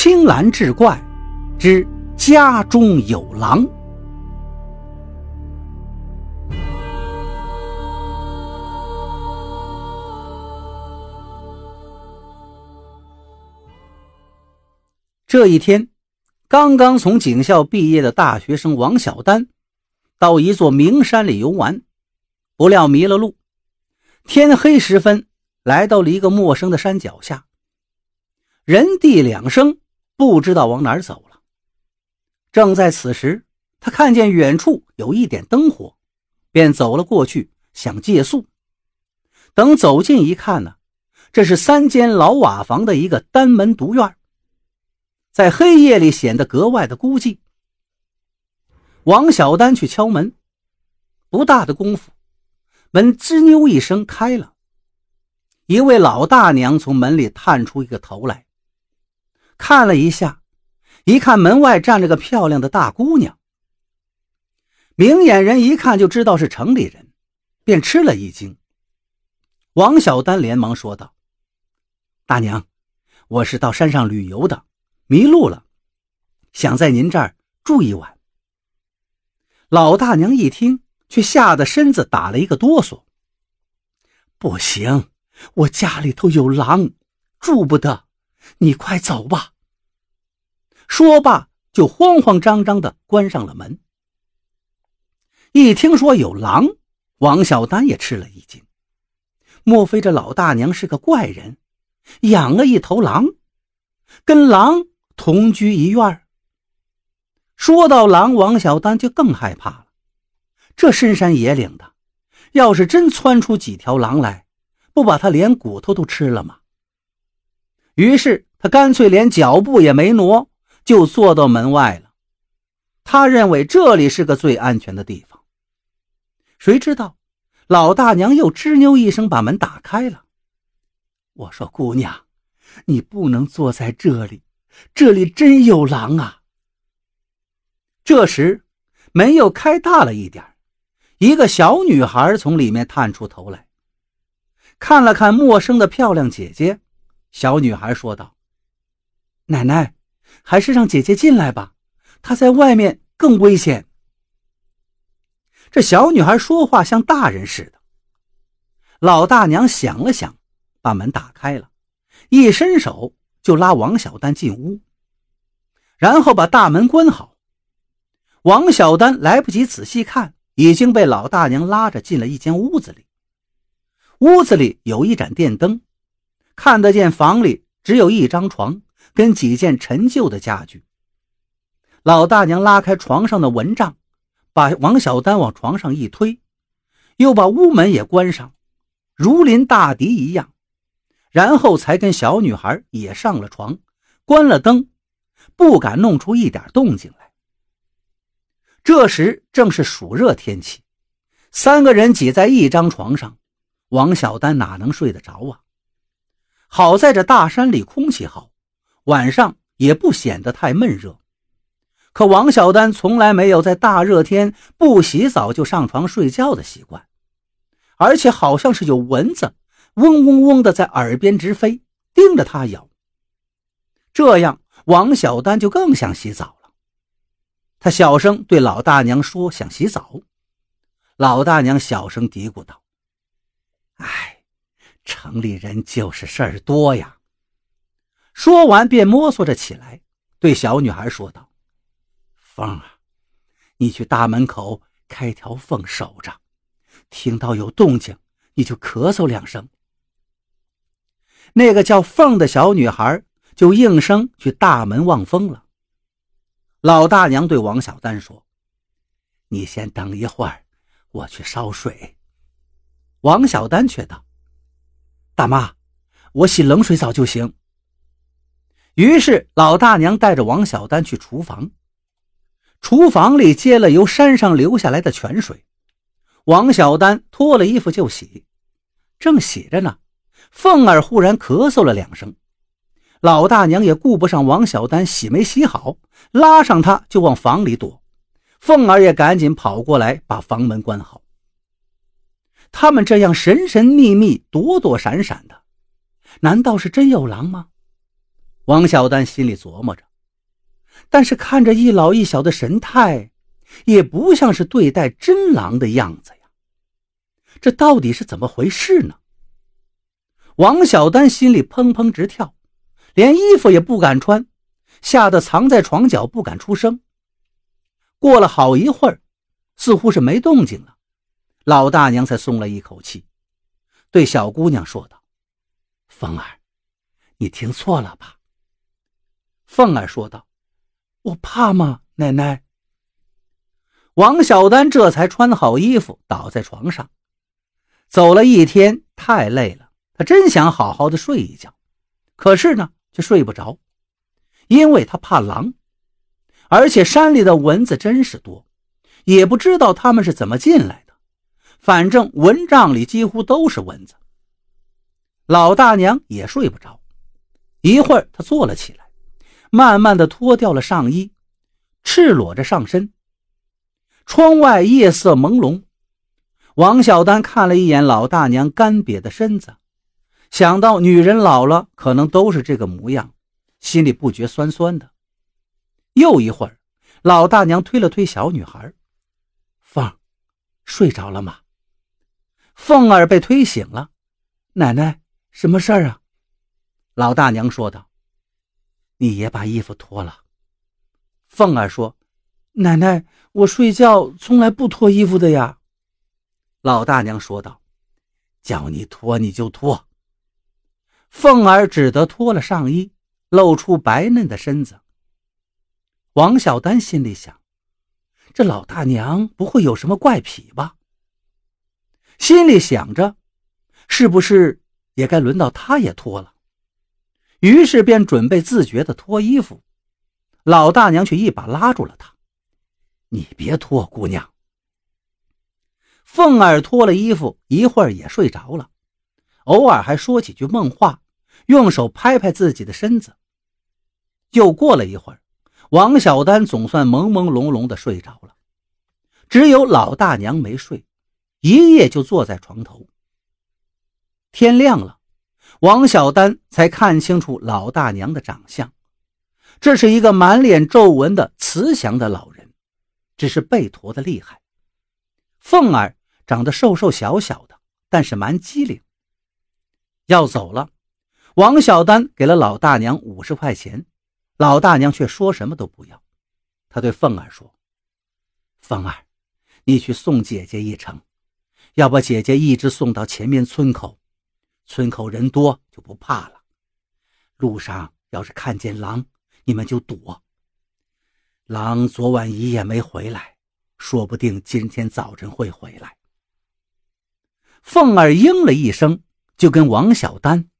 青蓝志怪之家中有狼。这一天，刚刚从警校毕业的大学生王小丹，到一座名山里游玩，不料迷了路。天黑时分，来到了一个陌生的山脚下。人地两生，不知道往哪儿走了。正在此时，他看见远处有一点灯火，便走了过去，想借宿。等走近一看呢，这是三间老瓦房的一个单门独院，在黑夜里显得格外的孤寂。王小丹去敲门，不大的功夫，门吱扭一声开了，一位老大娘从门里探出一个头来。看了一下，一看门外站着个漂亮的大姑娘。明眼人一看就知道是城里人，便吃了一惊。王小丹连忙说道：“大娘，我是到山上旅游的，迷路了，想在您这儿住一晚。”老大娘一听，却吓得身子打了一个哆嗦。“不行，我家里头有狼，住不得。”你快走吧。说罢，就慌慌张张地关上了门。一听说有狼，王小丹也吃了一惊。莫非这老大娘是个怪人，养了一头狼，跟狼同居一院？说到狼，王小丹就更害怕了。这深山野岭的，要是真窜出几条狼来，不把他连骨头都吃了吗？于是他干脆连脚步也没挪，就坐到门外了。他认为这里是个最安全的地方。谁知道老大娘又吱扭一声把门打开了。我说：“姑娘，你不能坐在这里，这里真有狼啊！”这时门又开大了一点，一个小女孩从里面探出头来，看了看陌生的漂亮姐姐。小女孩说道：“奶奶，还是让姐姐进来吧，她在外面更危险。”这小女孩说话像大人似的。老大娘想了想，把门打开了，一伸手就拉王小丹进屋，然后把大门关好。王小丹来不及仔细看，已经被老大娘拉着进了一间屋子里。屋子里有一盏电灯。看得见房里只有一张床跟几件陈旧的家具。老大娘拉开床上的蚊帐，把王小丹往床上一推，又把屋门也关上，如临大敌一样，然后才跟小女孩也上了床，关了灯，不敢弄出一点动静来。这时正是暑热天气，三个人挤在一张床上，王小丹哪能睡得着啊？好在这大山里空气好，晚上也不显得太闷热。可王小丹从来没有在大热天不洗澡就上床睡觉的习惯，而且好像是有蚊子嗡嗡嗡的在耳边直飞，盯着他咬。这样，王小丹就更想洗澡了。他小声对老大娘说：“想洗澡。”老大娘小声嘀咕道：“。”城里人就是事儿多呀。说完，便摸索着起来，对小女孩说道：“凤儿，你去大门口开条缝守着，听到有动静，你就咳嗽两声。”那个叫凤的小女孩就应声去大门望风了。老大娘对王小丹说：“你先等一会儿，我去烧水。”王小丹却道。大妈，我洗冷水澡就行。于是老大娘带着王小丹去厨房，厨房里接了由山上流下来的泉水，王小丹脱了衣服就洗。正洗着呢，凤儿忽然咳嗽了两声，老大娘也顾不上王小丹洗没洗好，拉上他就往房里躲。凤儿也赶紧跑过来把房门关好。他们这样神神秘秘、躲躲闪闪的，难道是真有狼吗？王小丹心里琢磨着，但是看着一老一小的神态，也不像是对待真狼的样子呀。这到底是怎么回事呢？王小丹心里砰砰直跳，连衣服也不敢穿，吓得藏在床角不敢出声。过了好一会儿，似乎是没动静了，老大娘才松了一口气，对小姑娘说道：“凤儿，你听错了吧？”凤儿说道：“我怕吗，奶奶？”王小丹这才穿好衣服，倒在床上。走了一天，太累了，他真想好好的睡一觉，可是呢，却睡不着，因为他怕狼，而且山里的蚊子真是多，也不知道他们是怎么进来的，反正蚊帐里几乎都是蚊子。老大娘也睡不着，一会儿她坐了起来。慢慢的脱掉了上衣，赤裸着上身。窗外夜色朦胧，王小丹看了一眼老大娘干瘪的身子，想到女人老了可能都是这个模样，心里不觉酸酸的。又一会儿，老大娘推了推小女孩：“凤，睡着了吗？”凤儿被推醒了，奶奶，什么事儿啊？老大娘说道。你也把衣服脱了，凤儿说：“奶奶，我睡觉从来不脱衣服的呀。”老大娘说道：“叫你脱你就脱。”凤儿只得脱了上衣，露出白嫩的身子。王小丹心里想：这老大娘不会有什么怪癖吧？心里想着，是不是也该轮到他也脱了？于是便准备自觉的脱衣服，老大娘却一把拉住了他：“你别脱，姑娘。”凤儿脱了衣服，一会儿也睡着了，偶尔还说几句梦话，用手拍拍自己的身子。又过了一会儿，王小丹总算朦朦胧胧的睡着了，只有老大娘没睡，一夜就坐在床头。天亮了。王小丹才看清楚老大娘的长相，这是一个满脸皱纹的慈祥的老人，只是背驼的厉害。凤儿长得瘦瘦小小的，但是蛮机灵。要走了，王小丹给了老大娘五十块钱，老大娘却说什么都不要。他对凤儿说：“凤儿，你去送姐姐一程，要把姐姐一直送到前面村口。”村口人多就不怕了，路上要是看见狼，你们就躲。狼昨晚一夜没回来，说不定今天早晨会回来。凤儿应了一声，就跟王小丹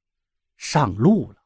上路了。